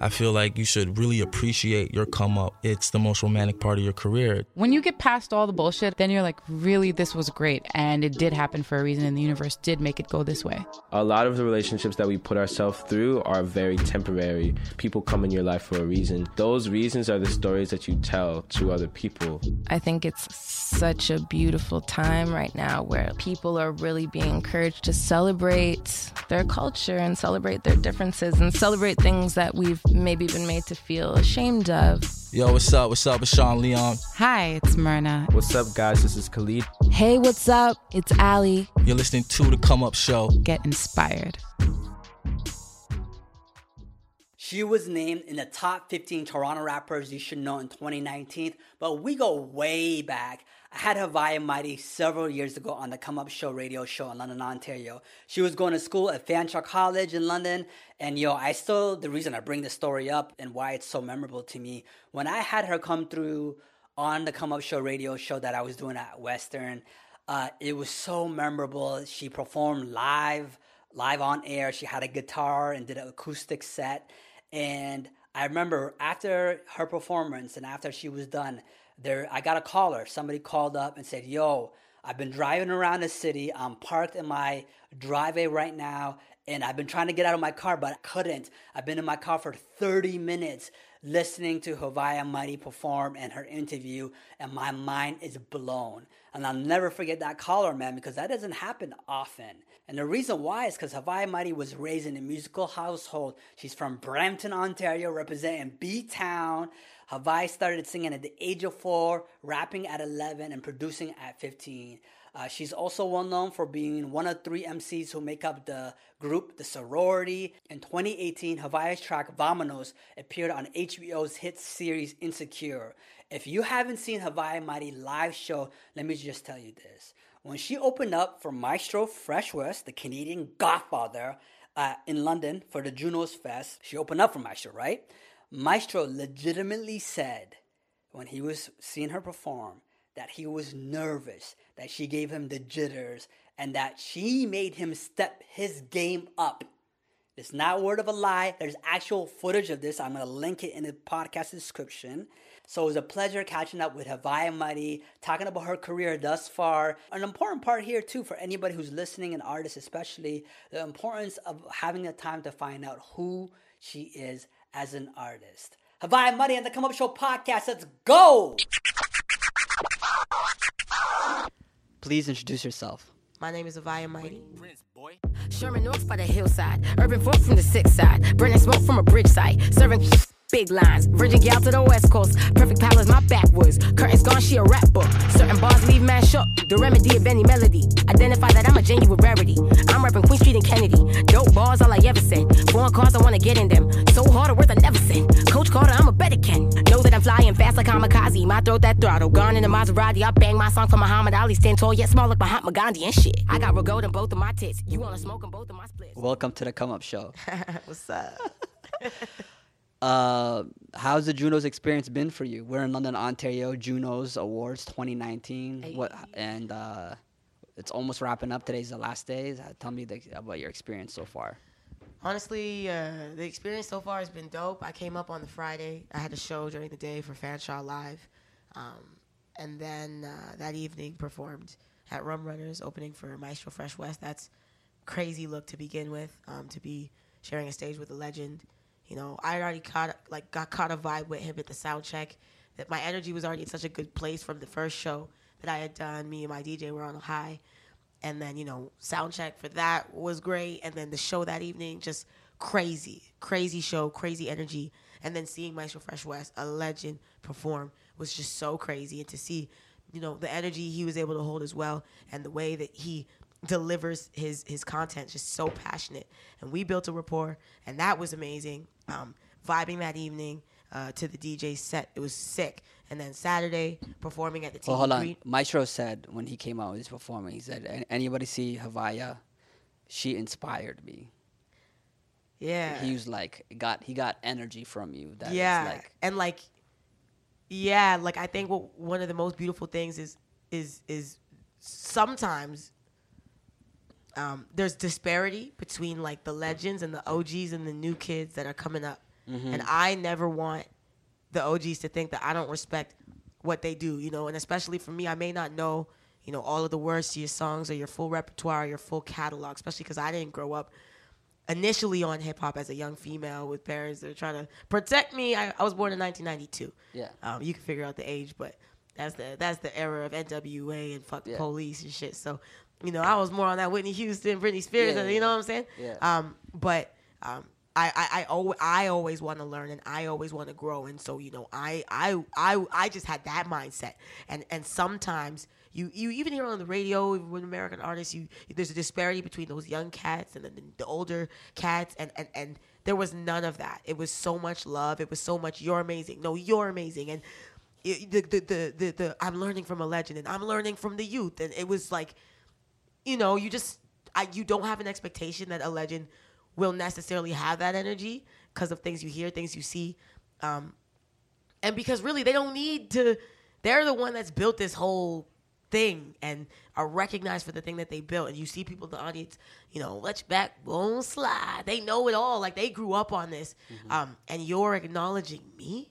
I feel like you should really appreciate your come up. It's the most romantic part of your career. When you get past all the bullshit, then you're like, really, this was great. And it did happen for a reason, and the universe did make it go this way. A lot of the relationships that we put ourselves through are very temporary. People come in your life for a reason. Those reasons are the stories that you tell to other people. I think it's such a beautiful time right now where people are really being encouraged to celebrate their culture and celebrate their differences and celebrate things that we've maybe been made to feel ashamed of. Yo, what's up? What's up? It's Sean Leon. Hi, it's Myrna. What's up, guys? This is Khalid. Hey, what's up? It's Ali. You're listening to The Come Up Show. Get inspired. She was named in the top 15 Toronto rappers you should know in 2019, but we go way back. I had Haviah Mighty several years ago on the Come Up Show radio show in London, Ontario. She was going to school at Fanshawe College in London, and yo, I still, the reason I bring this story up and why it's so memorable to me, when I had her come through on the Come Up Show radio show that I was doing at Western, uh, it was so memorable. She performed live, live on air. She had a guitar and did an acoustic set. And I remember after her performance and after she was done, there I got a caller. Somebody called up and said, "Yo, I've been driving around the city. I'm parked in my driveway right now, and I've been trying to get out of my car, but I couldn't. I've been in my car for 30 minutes listening to Haviah Mighty perform and her interview, and my mind is blown. And I'll never forget that caller, man, because that doesn't happen often. And the reason why is because Haviah Mighty was raised in a musical household. She's from Brampton, Ontario, representing B Town. Haviah started singing at the age of four, rapping at 11, and producing at 15. Uh, she's also well known for being one of three MCs who make up the group The Sorority. In 2018, Haviah's track Vamonos appeared on HBO's hit series Insecure. If you haven't seen Haviah Mighty live show, let me just tell you this. When she opened up for Maestro Fresh Wes, the Canadian godfather, uh, in London for the Junos Fest, she opened up for Maestro, right? Maestro legitimately said when he was seeing her perform that he was nervous, that she gave him the jitters, and that she made him step his game up. It's not word of a lie. There's actual footage of this. I'm to link it in the podcast description. So it was a pleasure catching up with Haviah Mighty, talking about her career thus far. An important part here, too, for anybody who's listening, an artist especially, the importance of having the time to find out who she is as an artist. Haviah Mighty on the Come Up Show podcast. Let's go! Please introduce yourself. My name is Haviah Mighty. Sherman North by the hillside, Urban Folk from the sixth side, burning smoke from a bridge site, serving big lines, Virgin gal to the west coast, perfect palace my backwoods, curtains gone, she a rap book, certain bars leave man shook, the remedy of any melody, identify that I'm a genuine rarity, I'm rapping Queen Street and Kennedy, dope bars all I ever said, foreign cars I wanna get in them, so hard a worth I never sent, Coach Carter I'm a better Ken, know that I'm flying fast like kamikaze, my throat that throttle, gone in the Maserati, I bang my song for Muhammad Ali, stand tall yet small like Mahatma Gandhi and shit, I got real gold in both of my tits, you wanna smoke in both of my splits. Welcome to the Come Up Show. What's up? Uh, how's the Junos experience been for you? We're in London, Ontario, Junos Awards 2019. What and uh, it's almost wrapping up. Today's the last day. Uh, Tell me the, about your experience so far. Honestly, uh, the experience so far has been dope. I came up on the Friday. I had a show during the day for Fanshawe Live. Um, and then uh, that evening performed at Rum Runners, opening for Maestro Fresh Wes. That's crazy look to begin with, um, to be sharing a stage with a legend. You know, I already caught like got caught a vibe with him at the sound check. That my energy was already in such a good place from the first show that I had done. Me and my DJ were on a high, and then you know, sound check for that was great. And then the show that evening, just crazy, crazy show, crazy energy. And then seeing Maestro Fresh Wes, a legend, perform was just so crazy. And to see, you know, the energy he was able to hold as well, and the way that he delivers his his content just so passionate and we built a rapport and that was amazing um, vibing that evening uh, to the dj set it was sick and then saturday performing at the Well, TV hold on. Green- Maestro said when he came out with his performance, he said, "Anybody see Haviah? She inspired me." yeah He was like, got he got energy from you. That yeah like and like yeah, like I think what one of the most beautiful things is is is sometimes um, there's disparity between like the legends and the OGs and the new kids that are coming up, Mhm. and I never want the OGs to think that I don't respect what they do, you know, and especially for me, I may not know, you know, all of the words to your songs or your full repertoire, or your full catalog, especially because I didn't grow up initially on hip hop as a young female with parents that are trying to protect me. I, I was born in 1992. Yeah. Um, you can figure out the age, but that's the that's the era of NWA and fuck the Yeah. police and shit. So, you know, I was more on that Whitney Houston, Britney Spears, Yeah, you know what I'm saying? Yeah. Um, but um, I I I always, I always want to learn and I always want to grow, and so you know, I I I I just had that mindset, and and sometimes. You, you even hear on the radio with American artists, you there's a disparity between those young cats and the, the older cats, and, and and there was none of that. It was so much love. It was so much you're amazing. No, you're amazing, and it, the, the the the the I'm learning from a legend, and I'm learning from the youth, and it was like you know, you just I, you don't have an expectation that a legend will necessarily have that energy because of things you hear, things you see, um, and because really they don't need to. They're the one that's built this whole thing and are recognized for the thing that they built. And you see people in the audience, you know, let's back, won't slide. They know it all. Like they grew up on this, um, and you're acknowledging me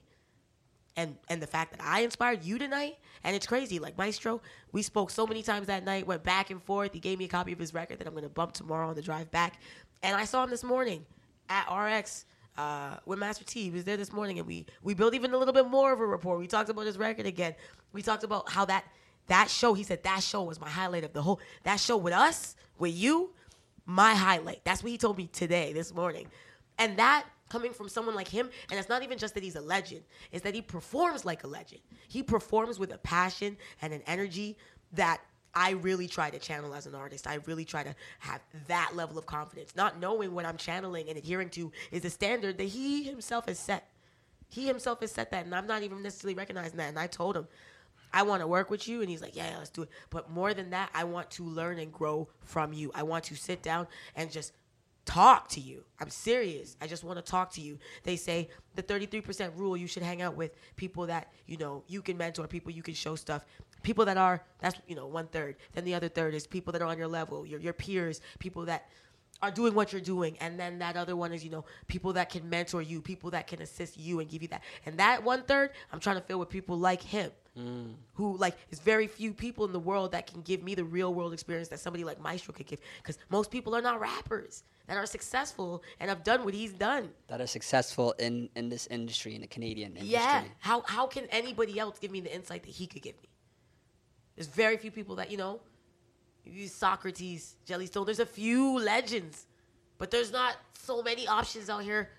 and and the fact that I inspired you tonight. And it's crazy. Like Maestro, we spoke so many times that night, went back and forth. He gave me a copy of his record that I'm gonna bump tomorrow on the drive back. And I saw him this morning at RX uh, with Master T. He was there this morning, and we we built even a little bit more of a rapport. We talked about his record again. We talked about how that that show. He said that show was my highlight of the whole. That show with us, with you, my highlight. That's what he told me today, this morning. And that coming from someone like him, and it's not even just that he's a legend, it's that he performs like a legend. He performs with a passion and an energy that I really try to channel as an artist. I really try to have that level of confidence, not knowing what I'm channeling and adhering to is the standard that he himself has set. He himself has set that, and I'm not even necessarily recognizing that. And I told him, I want to work with you. And he's like, yeah, yeah, let's do it. But more than that, I want to learn and grow from you. I want to sit down and just talk to you. I'm serious. I just want to talk to you. They say the 33% rule you should hang out with people that, you know, you can mentor, people you can show stuff. People that are that's, you know, one third. Then the other third is people that are on your level, your your peers, people that are doing what you're doing. And then that other one is, you know, people that can mentor you, people that can assist you and give you that. And that one third, I'm trying to fill with people like him mm. who like there's very few people in the world that can give me the real world experience that somebody like Maestro could give because most people are not rappers that are successful and have done what he's done. that are successful in in this industry in the Canadian industry. Yeah. How how can anybody else give me the insight that he could give me? There's very few people that, you know, Saukrates, Jellestone, there's a few legends, but there's not so many options out here,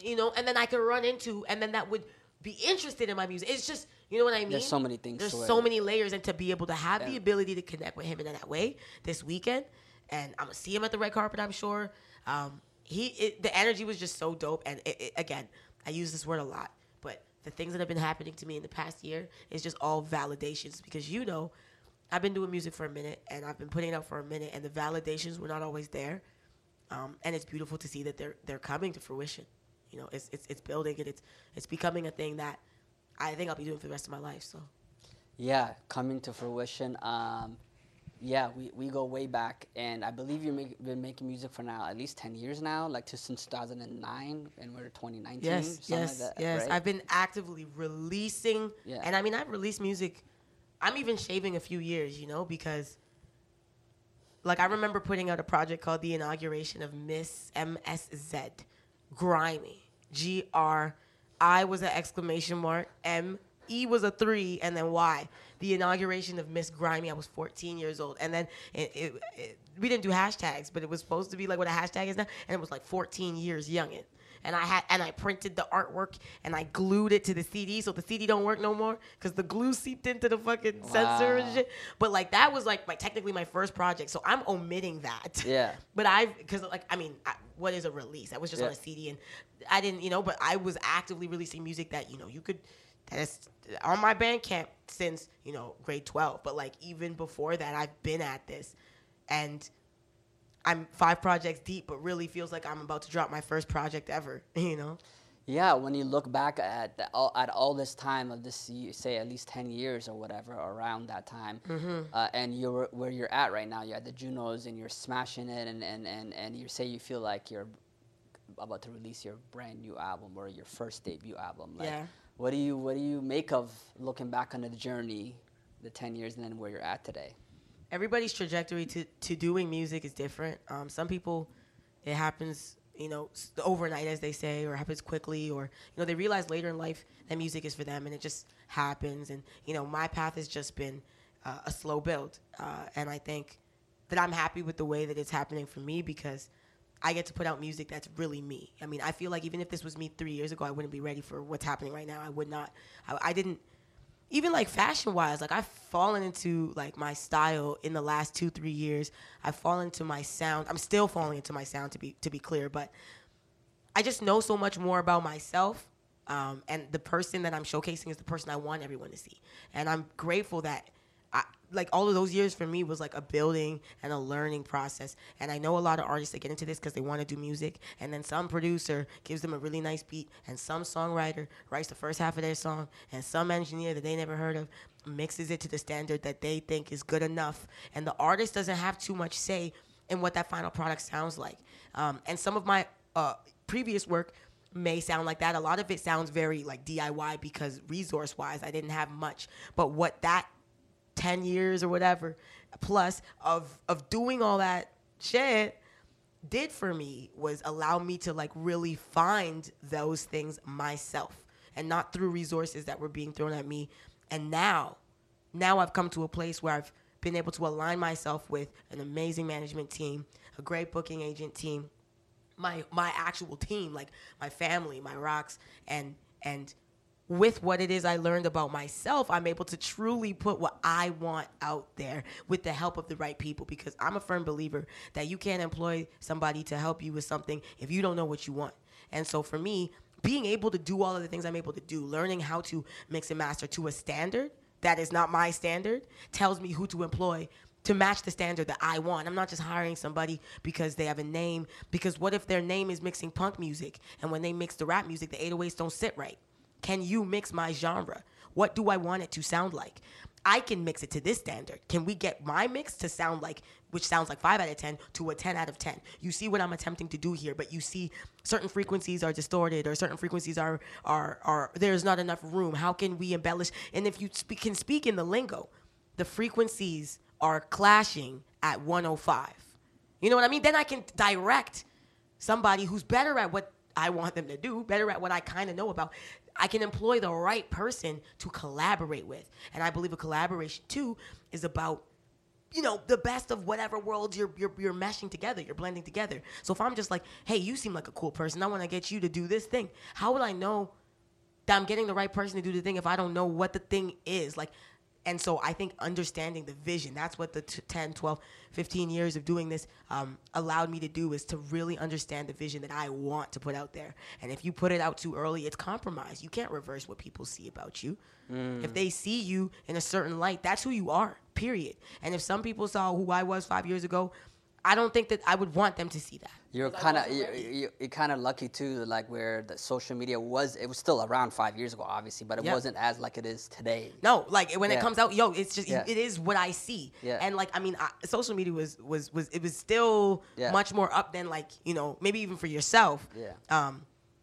you know, and then I could run into and then that would be interested in my music. It's just, you know what I mean? There's so many things There's to it. so many layers and to be able to have the ability to connect with him in that way this weekend and I'm gonna see him at the red carpet, I'm sure. Um, he it, the energy was just so dope and it, again, I use this word a lot, but the things that have been happening to me in the past year is just all validations because you know I've been doing music for a minute and I've been putting it out for a minute and the validations were not always there. Um, and it's beautiful to see that they're they're coming to fruition. You know, it's it's it's building and it's it's becoming a thing that I think I'll be doing for the rest of my life. So Yeah, coming to fruition. Um, yeah, we, we go way back, and I believe you've make, been making music for now at least ten years now, like to since 2009, and we're 2019. yes, yes, like that, yes. right? I've been actively releasing, Yeah. and I mean I've released music. I'm even shaving a few years, you know, because like I remember putting out a project called the inauguration of Miss MSZ, grimy, G R, I was an exclamation mark, M E was a three, and then Y. The inauguration of Miss Grimy. I was 14 years old, and then it, it, it, we didn't do hashtags, but it was supposed to be like what a hashtag is now, and it was like 14 years youngin. And I had and I printed the artwork and I glued it to the CD, so the CD don't work no more because the glue seeped into the fucking sensor and shit. But like that was like my technically my first project, so I'm omitting that. Yeah. But I've because like I mean, I, what is a release? I was just on a CD and I didn't, you know. But I was actively releasing music that you know you could. That's on my Bandcamp since you know grade twelve. But like even before that, I've been at this, and I'm five projects deep, but really feels like I'm about to drop my first project ever. You know. Yeah, when you look back at the, all, at all this time of this, say at least ten years or whatever, around that time, Mhm. uh, and you're where you're at right now, you're at the Junos and you're smashing it, and and and and you say you feel like you're about to release your brand new album or your first debut album. Like, Yeah. What do you what do you make of looking back on the journey, the ten years, and then where you're at today? Everybody's trajectory to, to doing music is different. Um, some people, it happens, you know, overnight, as they say, or happens quickly, or you know, they realize later in life that music is for them, and it just happens. And you know, my path has just been uh, a slow build, uh, and I think that I'm happy with the way that it's happening for me because I get to put out music that's really me. I mean, I feel like even if this was me three years ago, I wouldn't be ready for what's happening right now. I would not. I, I didn't even like fashion wise, like I've fallen into like my style in the last two, three years. I've fallen into my sound. I'm still falling into my sound to be to be clear, but I just know so much more about myself. Um, and the person that I'm showcasing is the person I want everyone to see. And I'm grateful that like all of those years for me was like a building and a learning process. And I know a lot of artists that get into this because they want to do music. And then some producer gives them a really nice beat, and some songwriter writes the first half of their song, and some engineer that they never heard of mixes it to the standard that they think is good enough. And the artist doesn't have too much say in what that final product sounds like. Um, and some of my uh, previous work may sound like that. A lot of it sounds very like DIY because resource wise, I didn't have much. But what that 10 years or whatever plus of of doing all that shit did for me was allow me to like really find those things myself and not through resources that were being thrown at me. And now now I've come to a place where I've been able to align myself with an amazing management team, a great booking agent team, my my actual team, like my family, my rocks, and and with what it is I learned about myself, I'm able to truly put what I want out there with the help of the right people because I'm a firm believer that you can't employ somebody to help you with something if you don't know what you want. And so for me, being able to do all of the things I'm able to do, learning how to mix and master to a standard that is not my standard, tells me who to employ to match the standard that I want. I'm not just hiring somebody because they have a name. Because what if their name is mixing punk music and when they mix the rap music, the 808s don't sit right? Can you mix my genre? What do I want it to sound like? I can mix it to this standard. Can we get my mix to sound like, which sounds like 5 out of 10, to a 10 out of 10? You see what I'm attempting to do here, but you see certain frequencies are distorted or certain frequencies are, are, are there's not enough room. How can we embellish? And if you speak, can speak in the lingo, the frequencies are clashing at 105. You know what I mean? Then I can direct somebody who's better at what I want them to do, better at what I kind of know about. I can employ the right person to collaborate with. And I believe a collaboration too is about you know the best of whatever worlds you're, you're you're meshing together you're blending together. So if i'm just like hey you seem like a cool person. I want to get you to do this thing how would i know that i'm getting the right person to do the thing if i don't know what the thing is? Like and so i think understanding the vision that's what the t- 10 12 15 years of doing this um, allowed me to do is to really understand the vision that i want to put out there. And if you put it out too early it's compromise you can't reverse what people see about you. Mm. if they see you in a certain light that's who you are period. And if some people saw who i was five years ago i don't think that i would want them to see that You're kind of you're, you're, you're kind of lucky too, like where the social media was. It was still around five years ago, obviously, but it Yeah. wasn't as like it is today. No, like when it comes out, yo, it's just Yeah. it is what I see. Yeah. And like I mean, I, social media was was was it was still Yeah. much more up than like you know maybe even for yourself. Yeah. Um,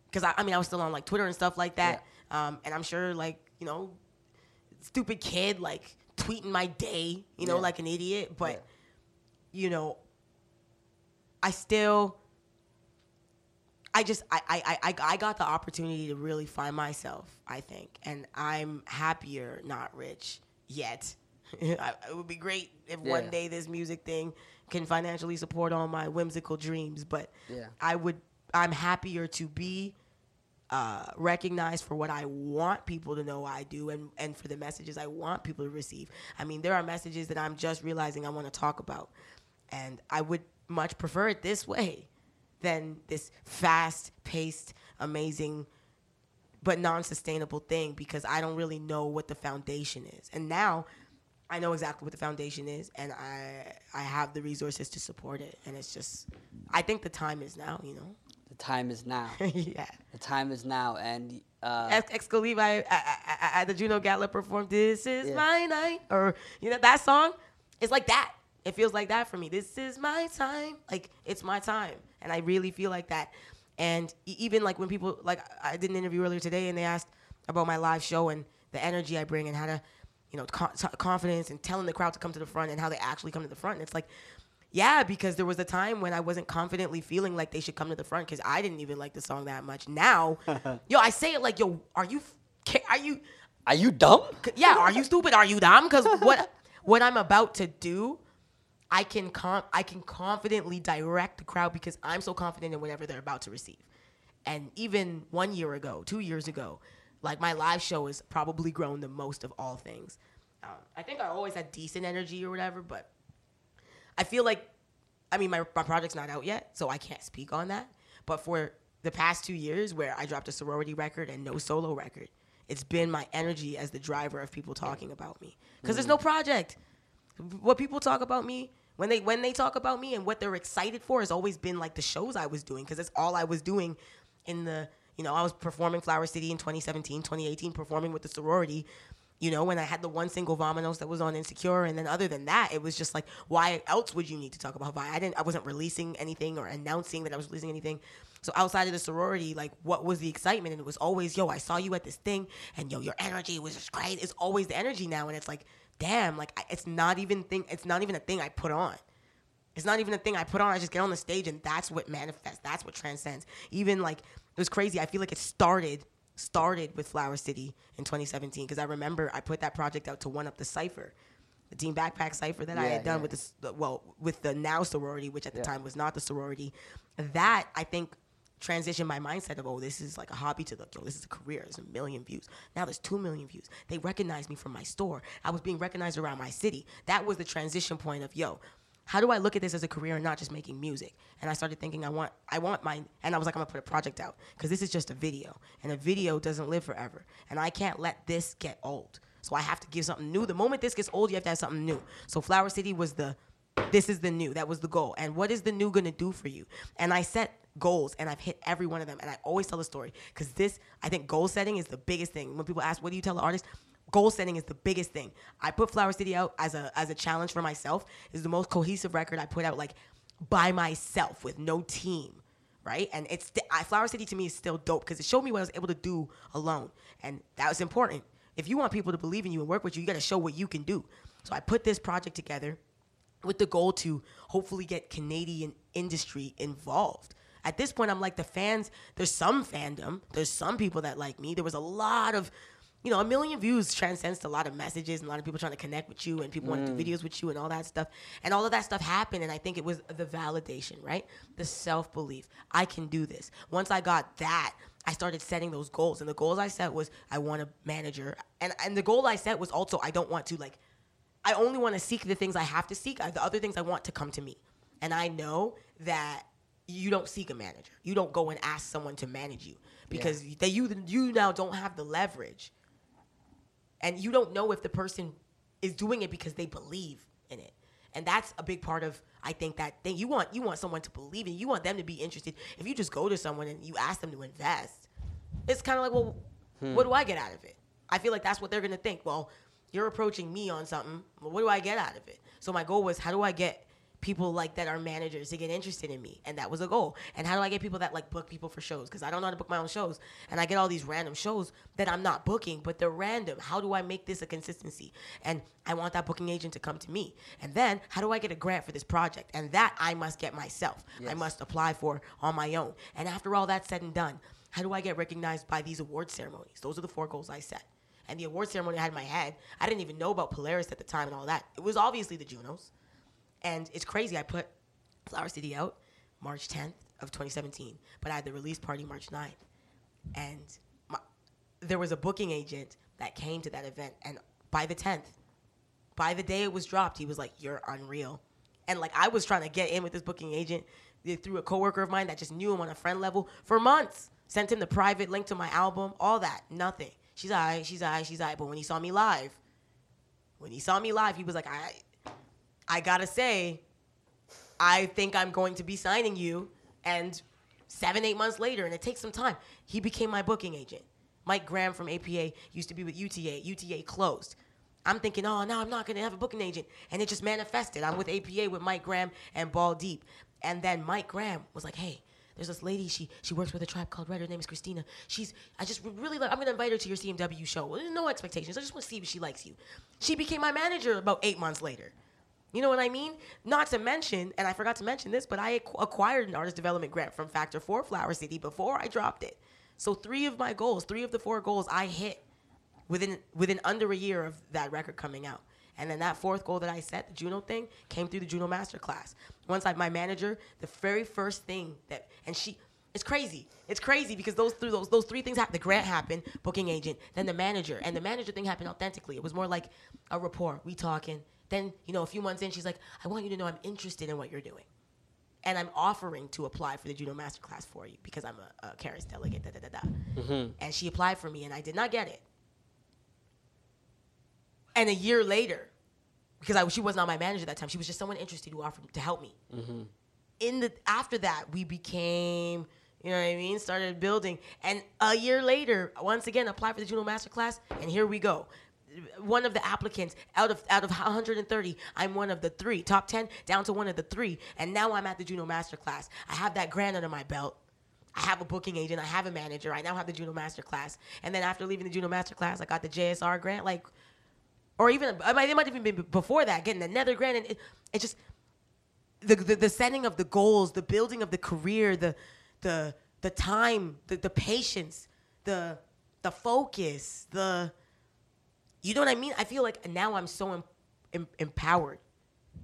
because I, I mean I was still on like Twitter and stuff like that. Um, and I'm sure like you know, stupid kid like tweeting my day, you know, Yeah. like an idiot. But you know, I still. I just I, I, I, I got the opportunity to really find myself, I think. And I'm happier not rich yet. It would be great if Yeah. one day this music thing can financially support all my whimsical dreams, but Yeah. I would I'm happier to be uh, recognized for what I want people to know I do and, and for the messages I want people to receive. I mean, there are messages that I'm just realizing I want to talk about. And I would much prefer it this way than this fast paced, amazing, but non sustainable thing because I don't really know what the foundation is. And now I know exactly what the foundation is and I I have the resources to support it. And it's just I think the time is now, you know. The time is now. yeah. The time is now, and uh, Ex Excalibur I, the Juno Gala performed "This Is Yeah. My Night," or you know that song. It's like that. It feels like that for me. This is my time. Like it's my time, and I really feel like that. And even like when people like I did an interview earlier today, and they asked about my live show and the energy I bring and how to, you know, t- confidence and telling the crowd to come to the front and how they actually come to the front. And it's like, yeah, because there was a time when I wasn't confidently feeling like they should come to the front because I didn't even like the song that much. Now, yo, I say it like, yo, are you, are you, are you dumb? yeah, are you stupid? Are you dumb? Because what what I'm about to do, I can con- I can confidently direct the crowd because I'm so confident in whatever they're about to receive. And even one year ago, two years ago, like my live show has probably grown the most of all things. Um, I think I always had decent energy or whatever, but I feel like, I mean, my, my project's not out yet, so I can't speak on that. But for the past two years, where I dropped a sorority record and no solo record, it's been my energy as the driver of people talking about me. Because there's no project. What people talk about me when they when they talk about me and what they're excited for has always been like the shows I was doing because that's all I was doing in the you know I was performing Flower City in 2017, 2018, performing with the sorority you know, when I had the one single Vamonos that was on Insecure, and then other than that, it was just like, why else would you need to talk about Vi? I didn't, I wasn't releasing anything or announcing that I was releasing anything. So outside of the sorority, like, what was the excitement? And it was always, yo, I saw you at this thing, and yo, your energy was just great. It's always the energy now, and it's like, damn, like, I, it's not even thing, it's not even a thing I put on. It's not even a thing I put on. I just get on the stage, and that's what manifests. That's what transcends. Even like, it was crazy. I feel like it started started with Flower City in 2017 because I remember I put that project out to one up the cipher, the Team Backpack cipher that I had done yeah. with this well with the now sorority, which at the Yeah. time was not the sorority. That I think transitioned my mindset of oh this is like a hobby to the yo this is a career there's a million views now there's two million views they recognize me from my store i was being recognized around my city that was the transition point of yo how do I look at this as a career and not just making music? And I started thinking, I want, I want my, and I was like, I'm gonna put a project out because this is just a video, and a video doesn't live forever, and I can't let this get old. So I have to give something new. The moment this gets old, you have to have something new. So Flower City was the, this is the new. That was the goal. And what is the new gonna do for you? And I set goals, and I've hit every one of them. And I always tell the story because this, I think, goal setting is the biggest thing. When people ask, what do you tell the artist? goal setting is the biggest thing. I put Flower City out as a as a challenge for myself. Is the most cohesive record I put out like by myself with no team, right? And it's I, Flower City to me is still dope because it showed me what I was able to do alone, and that was important. If you want people to believe in you and work with you, you got to show what you can do. So I put this project together with the goal to hopefully get Canadian industry involved. At this point, I'm like the fans. There's some fandom. There's some people that like me. There was a lot of, you know, a million views transcends a lot of messages and a lot of people trying to connect with you and people want to do mm. videos with you and all that stuff. And all of that stuff happened. And I think it was the validation, right? The self belief. I can do this. Once I got that, I started setting those goals. And the goals I set was I want a manager. And and the goal I set was also I don't want to like I only want to seek the things I have to seek. The other things I want to come to me. And I know that you don't seek a manager. You don't go and ask someone to manage you because they you you now don't have the leverage. And you don't know if the person is doing it because they believe in it. And that's a big part of I think that thing. You want you want someone to believe in. You You want them to be interested. If you just go to someone and you ask them to invest, it's kind of like, well, hmm. what do I get out of it? I feel like that's what they're gonna think. Well, you're approaching me on something. Well, what do I get out of it? So my goal was, how do I get people like that are managers to get interested in me? And that was a goal. And how do I get people that like book people for shows? Because I don't know how to book my own shows, and I get all these random shows that I'm not booking, but they're random. How do I make this a consistency? And I want that booking agent to come to me. And then how do I get a grant for this project? And that I must get myself. I must apply for on my own. And after all that's said and done, how do I get recognized by these award ceremonies? Those are the four goals I set. And the award ceremony I had in my head, I didn't even know about Polaris at the time and all that. It was obviously the Junos. And it's crazy. I put Flower City out March 10th of 2017, but I had the release party March 9th. And my, there was a booking agent that came to that event. And by the 10th, by the day it was dropped, he was like, You're unreal. And like I was trying to get in with this booking agent through a coworker of mine that just knew him on a friend level for months. Sent him the private link to my album, all that, nothing. She's alright, she's alright, she's alright. But when he saw me live, when he saw me live, he was like, I I gotta say, I think I'm going to be signing you. And seven, eight months later, and it takes some time. He became my booking agent. Mike Graham from APA used to be with UTA. UTA closed. I'm thinking, oh, no, I'm not going to have a booking agent. And it just manifested. I'm with APA with Mike Graham and Ball Deep. And then Mike Graham was like, hey, there's this lady. She she works with a tribe called Red. Her name is Christina. She's I just really like. I'm gonna invite her to your CMW show. No expectations. I just want to see if she likes you. She became my manager about eight months later. You know what I mean? Not to mention, and I forgot to mention this, but I acquired an artist development grant from Factor for Flower City before I dropped it. So three of my goals, three of the four goals, I hit within within under a year of that record coming out. And then that fourth goal that I set, the Juno thing, came through the Juno Masterclass. Once I my manager, the very first thing that and she it's crazy. It's crazy because those through those those three things happened. The grant happened, booking agent, then the manager, and the manager thing happened authentically. It was more like a rapport. We talking. Then you know, a few months in, she's like, "I want you to know I'm interested in what you're doing." and I'm offering to apply for the Juno masterclass for you because I'm a, a CARAS delegate. Da, da, da, da. Mm-hmm. And she applied for me, and I did not get it. And a year later, because I, she was not my manager at that time, she was just someone interested who offered to help me. Mm-hmm. In the after that, we became, you know what I mean, started building, and a year later, once again, applied for the Juno masterclass, and here we go one of the applicants out of out of 130 i'm one of the three top 10 down to one of the three and now i'm at the juno masterclass i have that grant under my belt I have a booking agent. I have a manager. I now have the Juno Masterclass. And then after leaving the Juno Masterclass, I got the JSR grant. Like, or even I might, it might even be before that, getting another grant, and it, it just the, the, the setting of the goals, the building of the career, the the the time, the the patience, the the focus, the you know what I mean? I feel like now I'm so em, em, empowered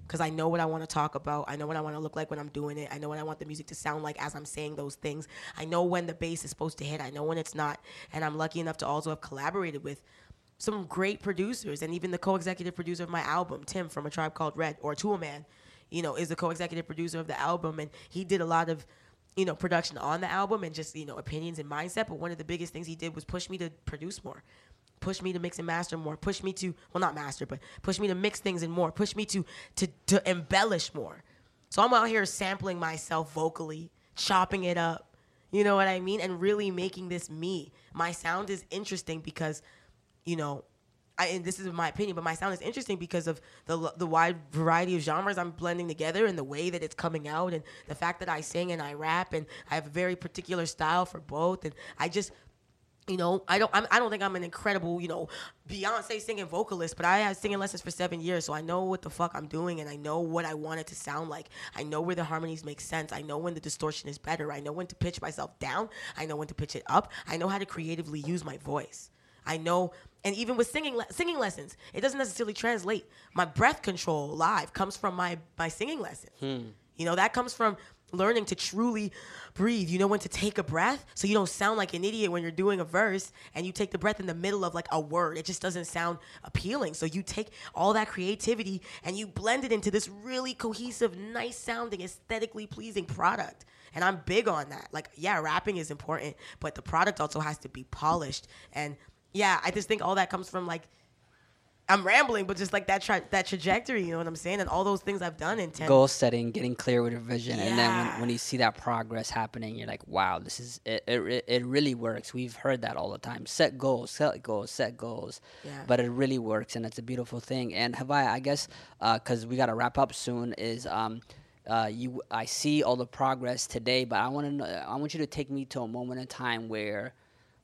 because I know what I want to talk about. I know what I want to look like when I'm doing it. I know what I want the music to sound like as I'm saying those things. I know when the bass is supposed to hit. I know when it's not. And I'm lucky enough to also have collaborated with some great producers and even the co-executive producer of my album, Tim from A Tribe Called Red or 2oolman, you know, is the co-executive producer of the album and he did a lot of you know, production on the album and just, you know, opinions and mindset. But one of the biggest things he did was push me to produce more, push me to mix and master more, push me to, well, not master, but push me to mix things and more, push me to, to, to embellish more. So I'm out here sampling myself vocally, chopping it up, you know what I mean? And really making this me. My sound is interesting because you know, I, and this is my opinion, but my sound is interesting because of the the wide variety of genres I'm blending together and the way that it's coming out and the fact that I sing and I rap and I have a very particular style for both and I just you know, I don't. I'm, I do not think I'm an incredible, you know, Beyonce singing vocalist, but I had singing lessons for seven years, so I know what the fuck I'm doing, and I know what I want it to sound like. I know where the harmonies make sense. I know when the distortion is better. I know when to pitch myself down. I know when to pitch it up. I know how to creatively use my voice. I know and even with singing le- singing lessons, it doesn't necessarily translate. My breath control live comes from my my singing lessons. Hmm. You know, that comes from learning to truly breathe. You know when to take a breath so you don't sound like an idiot when you're doing a verse and you take the breath in the middle of like a word. It just doesn't sound appealing. So you take all that creativity and you blend it into this really cohesive, nice sounding, aesthetically pleasing product. And I'm big on that. Like, yeah, rapping is important, but the product also has to be polished and yeah, I just think all that comes from like I'm rambling, but just like that tra- that trajectory, you know what I'm saying, and all those things I've done in ten goal setting, getting clear with your vision, yeah. and then when, when you see that progress happening, you're like, wow, this is it, it. It really works. We've heard that all the time. Set goals, set goals, set goals. Yeah. But it really works, and it's a beautiful thing. And Haviah, I guess, because uh, we got to wrap up soon, is um, uh, you. I see all the progress today, but I want to. I want you to take me to a moment in time where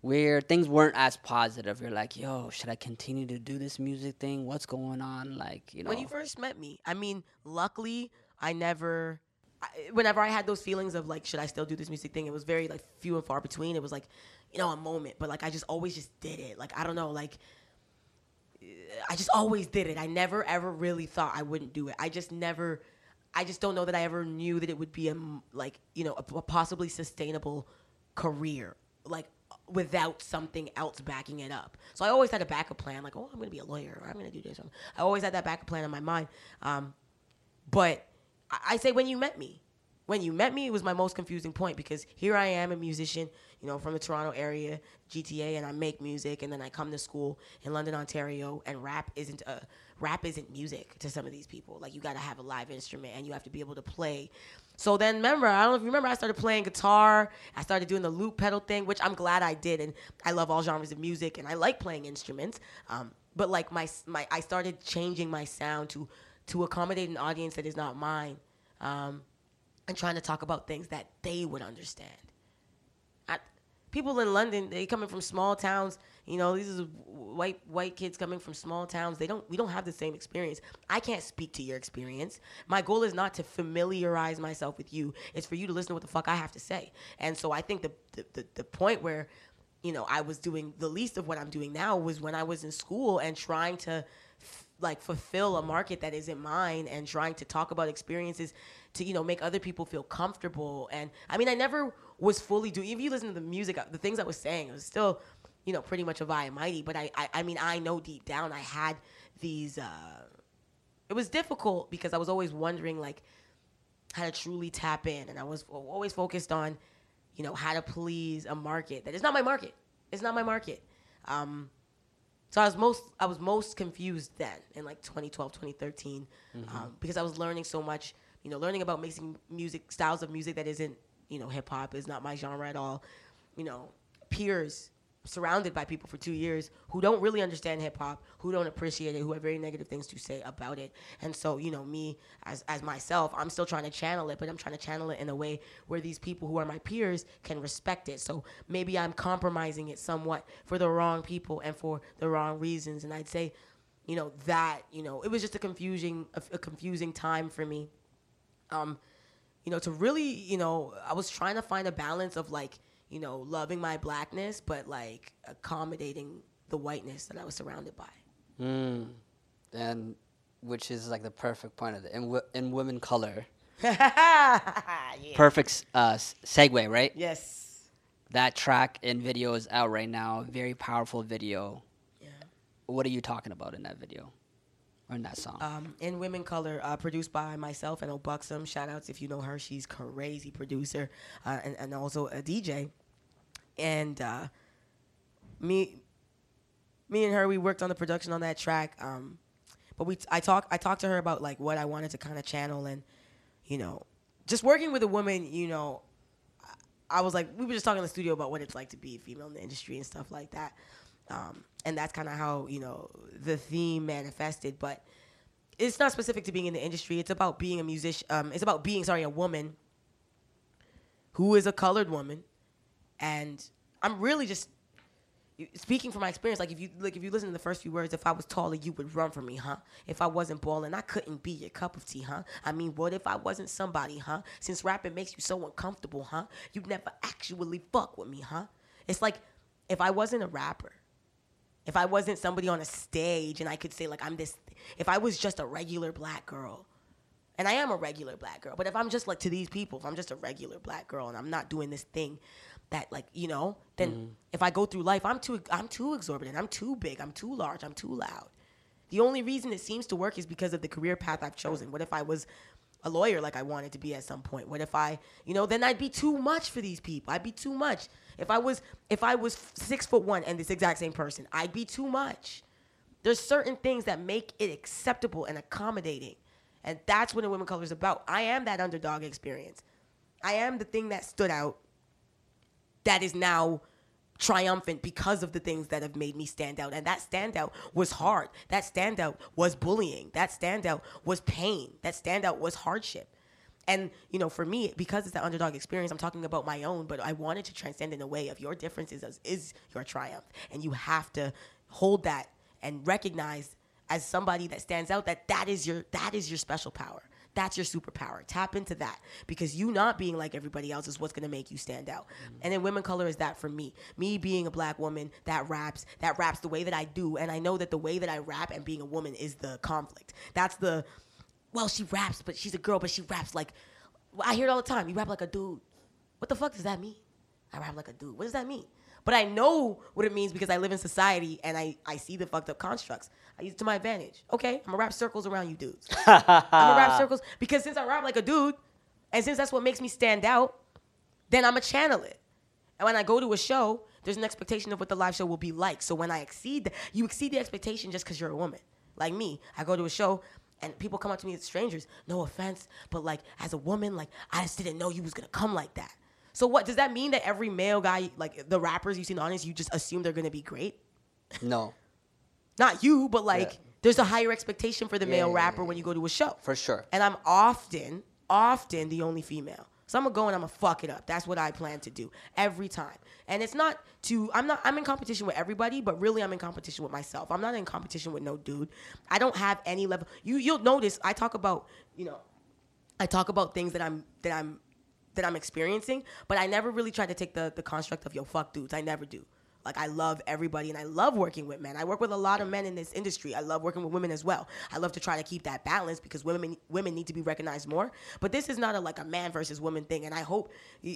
where things weren't as positive. You're like, yo, should I continue to do this music thing? What's going on? Like, you know. When you first met me, I mean, luckily, I never. I, whenever I had those feelings of like, should I still do this music thing? It was very like few and far between. It was like, you know, a moment, but like I just always just did it. Like I don't know, like I just always did it. I never ever really thought I wouldn't do it. I just never. I just don't know that I ever knew that it would be a like you know a, a possibly sustainable career. Like without something else backing it up. So I always had a backup plan, like, oh, I'm to be a lawyer, or I'm to do this. I always had that backup plan in my mind. Um, but I, I say when you met me, when you met me, it was my most confusing point because here I am, a musician, you know, from the Toronto area, GTA, and I make music, and then I come to school in London, Ontario, and rap isn't a rap isn't music to some of these people. Like you got to have a live instrument, and you have to be able to play. So then, remember, I don't know if you remember, I started playing guitar. I started doing the loop pedal thing, which I'm glad I did, and I love all genres of music, and I like playing instruments. Um, but like my my, I started changing my sound to to accommodate an audience that is not mine. Um, and trying to talk about things that they would understand. I, people in London, they coming from small towns. You know, these are white white kids coming from small towns. They don't we don't have the same experience. I can't speak to your experience. My goal is not to familiarize myself with you. It's for you to listen to what the fuck I have to say. And so I think the the, the, the point where you know I was doing the least of what I'm doing now was when I was in school and trying to like fulfill a market that isn't mine and trying to talk about experiences to you know make other people feel comfortable and i mean i never was fully doing even if you listen to the music uh, the things i was saying it was still you know pretty much a Vi Mighty but I, I i mean i know deep down i had these uh it was difficult because i was always wondering like how to truly tap in and i was always focused on you know how to please a market that is not my market it's not my market um so I was most I was most confused then in like 2012, 2013, mm-hmm. um, because I was learning so much. You know, learning about making music styles of music that isn't you know hip hop is not my genre at all. You know, peers surrounded by people for two years who don't really understand hip hop, who don't appreciate it, who have very negative things to say about it. And so, you know, me as as myself, I'm still trying to channel it, but I'm trying to channel it in a way where these people who are my peers can respect it. So maybe I'm compromising it somewhat for the wrong people and for the wrong reasons. And I'd say, you know, that, you know, it was just a confusing a, a confusing time for me. Um, you know, to really, you know, I was trying to find a balance of like you know, loving my blackness, but like accommodating the whiteness that I was surrounded by. Mm. And which is like the perfect point of it. In, in women color. yeah. Perfect uh, segue, right? Yes. That track and video is out right now. Very powerful video. Yeah. What are you talking about in that video? Or in that song? Um, in Women Color, uh, produced by myself and Obuxum. Shout outs if you know her. She's crazy producer uh, and, and also a DJ. And uh, me, me and her, we worked on the production on that track. Um, but we, I talked, I talked to her about like what I wanted to kind of channel and, you know, just working with a woman. You know, I was like, we were just talking in the studio about what it's like to be a female in the industry and stuff like that. Um, and that's kind of how you know the theme manifested. But it's not specific to being in the industry. It's about being a musician. Um, it's about being sorry a woman who is a colored woman, and I'm really just speaking from my experience. Like if you like if you listen to the first few words, if I was taller, you would run from me, huh? If I wasn't balling, I couldn't be your cup of tea, huh? I mean, what if I wasn't somebody, huh? Since rapping makes you so uncomfortable, huh? You'd never actually fuck with me, huh? It's like if I wasn't a rapper if I wasn't somebody on a stage and I could say like I'm this if I was just a regular black girl and I am a regular black girl, but if I'm just like to these people, if I'm just a regular black girl and I'm not doing this thing that like, you know, then mm-hmm. if I go through life, I'm too I'm too exorbitant, I'm too big, I'm too large, I'm too loud. The only reason it seems to work is because of the career path I've chosen. What if I was a lawyer like I wanted to be at some point? What if I, you know, then I'd be too much for these people. I'd be too much. If I was if I was six foot one and this exact same person, I'd be too much. There's certain things that make it acceptable and accommodating. And that's what a women color is about. I am that underdog experience. I am the thing that stood out that is now triumphant because of the things that have made me stand out. And that standout was hard. That standout was bullying. That standout was pain. That standout was hardship. And you know, for me, because it's the underdog experience, I'm talking about my own, but I wanted to transcend in a way of your differences is, is your triumph, and you have to hold that and recognize as somebody that stands out that that is your that is your special power. That's your superpower. Tap into that because you not being like everybody else is what's gonna make you stand out. Mm-hmm. And then women color is that for me. Me being a black woman that raps, that raps the way that I do, and I know that the way that I rap and being a woman is the conflict. That's the well, she raps, but she's a girl, but she raps like I hear it all the time. You rap like a dude. What the fuck does that mean? I rap like a dude. What does that mean? But I know what it means because I live in society and I, I see the fucked up constructs. I use it to my advantage. Okay, I'm gonna wrap circles around you dudes. I'm gonna wrap circles because since I rap like a dude, And since that's what makes me stand out, then I'm to channel it. And when I go to a show, there's an expectation of what the live show will be like. So when I exceed, the, you exceed the expectation just because you're a woman. Like me, I go to a show and people come up to me as strangers. No offense, but like as a woman, like I just didn't know you was gonna come like that. So what does that mean that every male guy, like the rappers you see in the audience, you just assume they're gonna be great? No, Not you, but like Yeah. there's a higher expectation for the male yeah, rapper yeah, when you go to a show. for sure. And I'm often, often the only female. So I'm gonna go and I'm gonna fuck it up. That's what I plan to do every time. And it's not to I'm not I'm in competition with everybody, but really I'm in competition with myself. I'm not in competition with no dude. I don't have any level. You you'll notice I talk about, you know, I talk about things that I'm that I'm that I'm experiencing, but I never really try to take the the construct of yo fuck dudes. I never do. Like I love everybody and I love working with men. I work with a lot of men in this industry. I love working with women as well. I love to try to keep that balance because women women need to be recognized more. But this is not a like a man versus woman thing. And I hope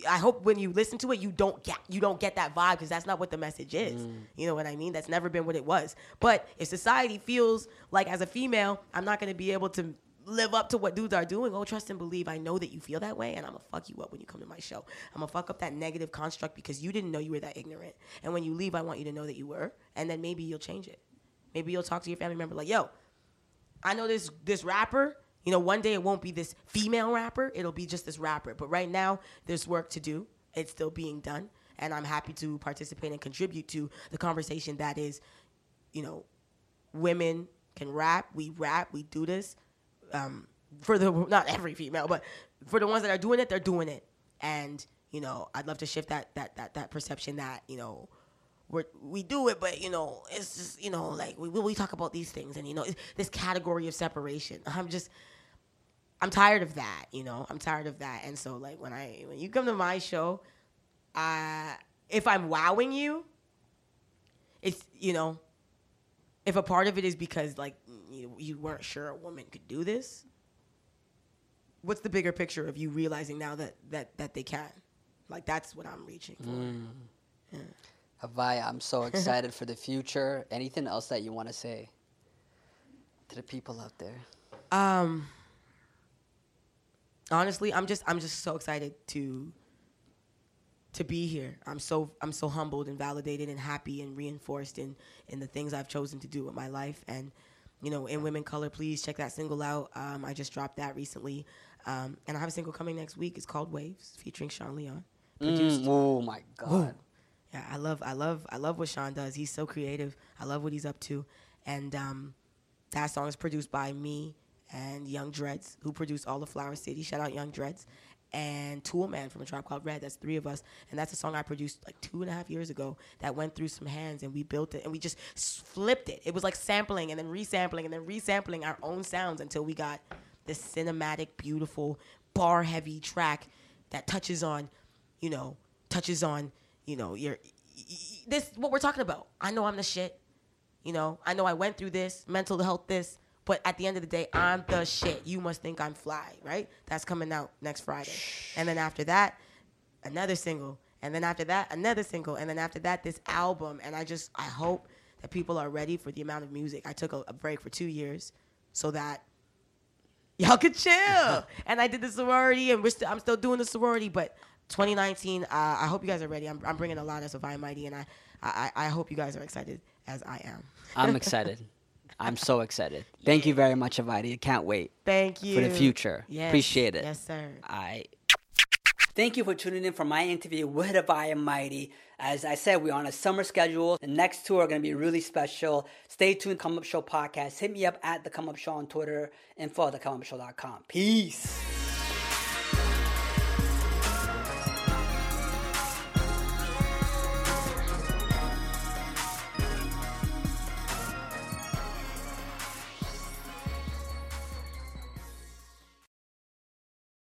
I hope when you listen to it you don't get you don't get that vibe because that's not what the message is. Mm. You know what I mean? That's never been what it was. But if society feels like as a female, I'm not going to be able to live up to what dudes are doing. Oh, trust and believe. I know that you feel that way, and I'm gonna fuck you up when you come to my show. I'm gonna fuck up that negative construct because you didn't know you were that ignorant. And when you leave, I want you to know that you were, and then maybe you'll change it. Maybe you'll talk to your family member like, "Yo, I know this this rapper. You know, one day it won't be this female rapper. It'll be just this rapper. But right now, there's work to do. It's still being done, and I'm happy to participate and contribute to the conversation that is, you know, women can rap. We rap. We do this. Um, for the not every female, but for the ones that are doing it, they're doing it. And you know, I'd love to shift that that that that perception that you know. We're, we do it, but you know, it's just you know, like we we talk about these things, and you know, this category of separation. I'm just, I'm tired of that. You know, I'm tired of that. And so, like when I when you come to my show, uh, if I'm wowing you, it's you know, if a part of it is because like you, you weren't sure a woman could do this? What's the bigger picture of you realizing now that that that they can? Like that's what i'm reaching for. Haviah, I'm so excited for the future. Anything else that you want to say to the people out there? um honestly i'm just i'm just so excited to to be here. I'm so i'm so humbled and validated and happy and reinforced in in the things i've chosen to do with my life. And you know in women color please check that single out um, i just dropped that recently um, and i have a single coming next week it's called waves featuring sean leon produced Mm, oh my God. yeah, I love, I love, I love what Sean does. He's so creative. I love what he's up to, and um, that song is produced by me and Young Dreads, who produced all of Flower City. Shout out Young Dreads, and 2oolman from a Tribe Called Red. That's three of us, and that's a song I produced like two and a half years ago. That went through some hands, and we built it, and we just flipped it. It was like sampling and then resampling and then resampling our own sounds until we got this cinematic, beautiful, bar-heavy track that touches on you know, touches on, you know, your this what we're talking about. I know I'm the shit. You know, I know I went through this, mental health this, but at the end of the day, I'm the shit. You must think I'm fly, right? That's coming out next Friday. And then after that, another single. And then after that, another single. And then after that, this album. And I just I hope that people are ready for the amount of music. I took a, a break for two years so that y'all could chill. and I did the sorority, and we're still, I'm still doing the sorority. But 2019, uh, I hope you guys are ready. I'm, I'm bringing a lot as Haviah Mighty, and I, I, I hope you guys are excited as I am. I'm excited. I'm so excited. Thank you very much, Haviah. Can't wait Thank you for the future. Yes. Appreciate it. Yes, sir. I. Thank you for tuning in for my interview with Haviah Mighty. As I said, we're on a summer schedule. The next two are going to be really special. Stay tuned, Come Up Show podcast. Hit me up at The Come Up Show on Twitter, info at thecomeupshow.com. Peace.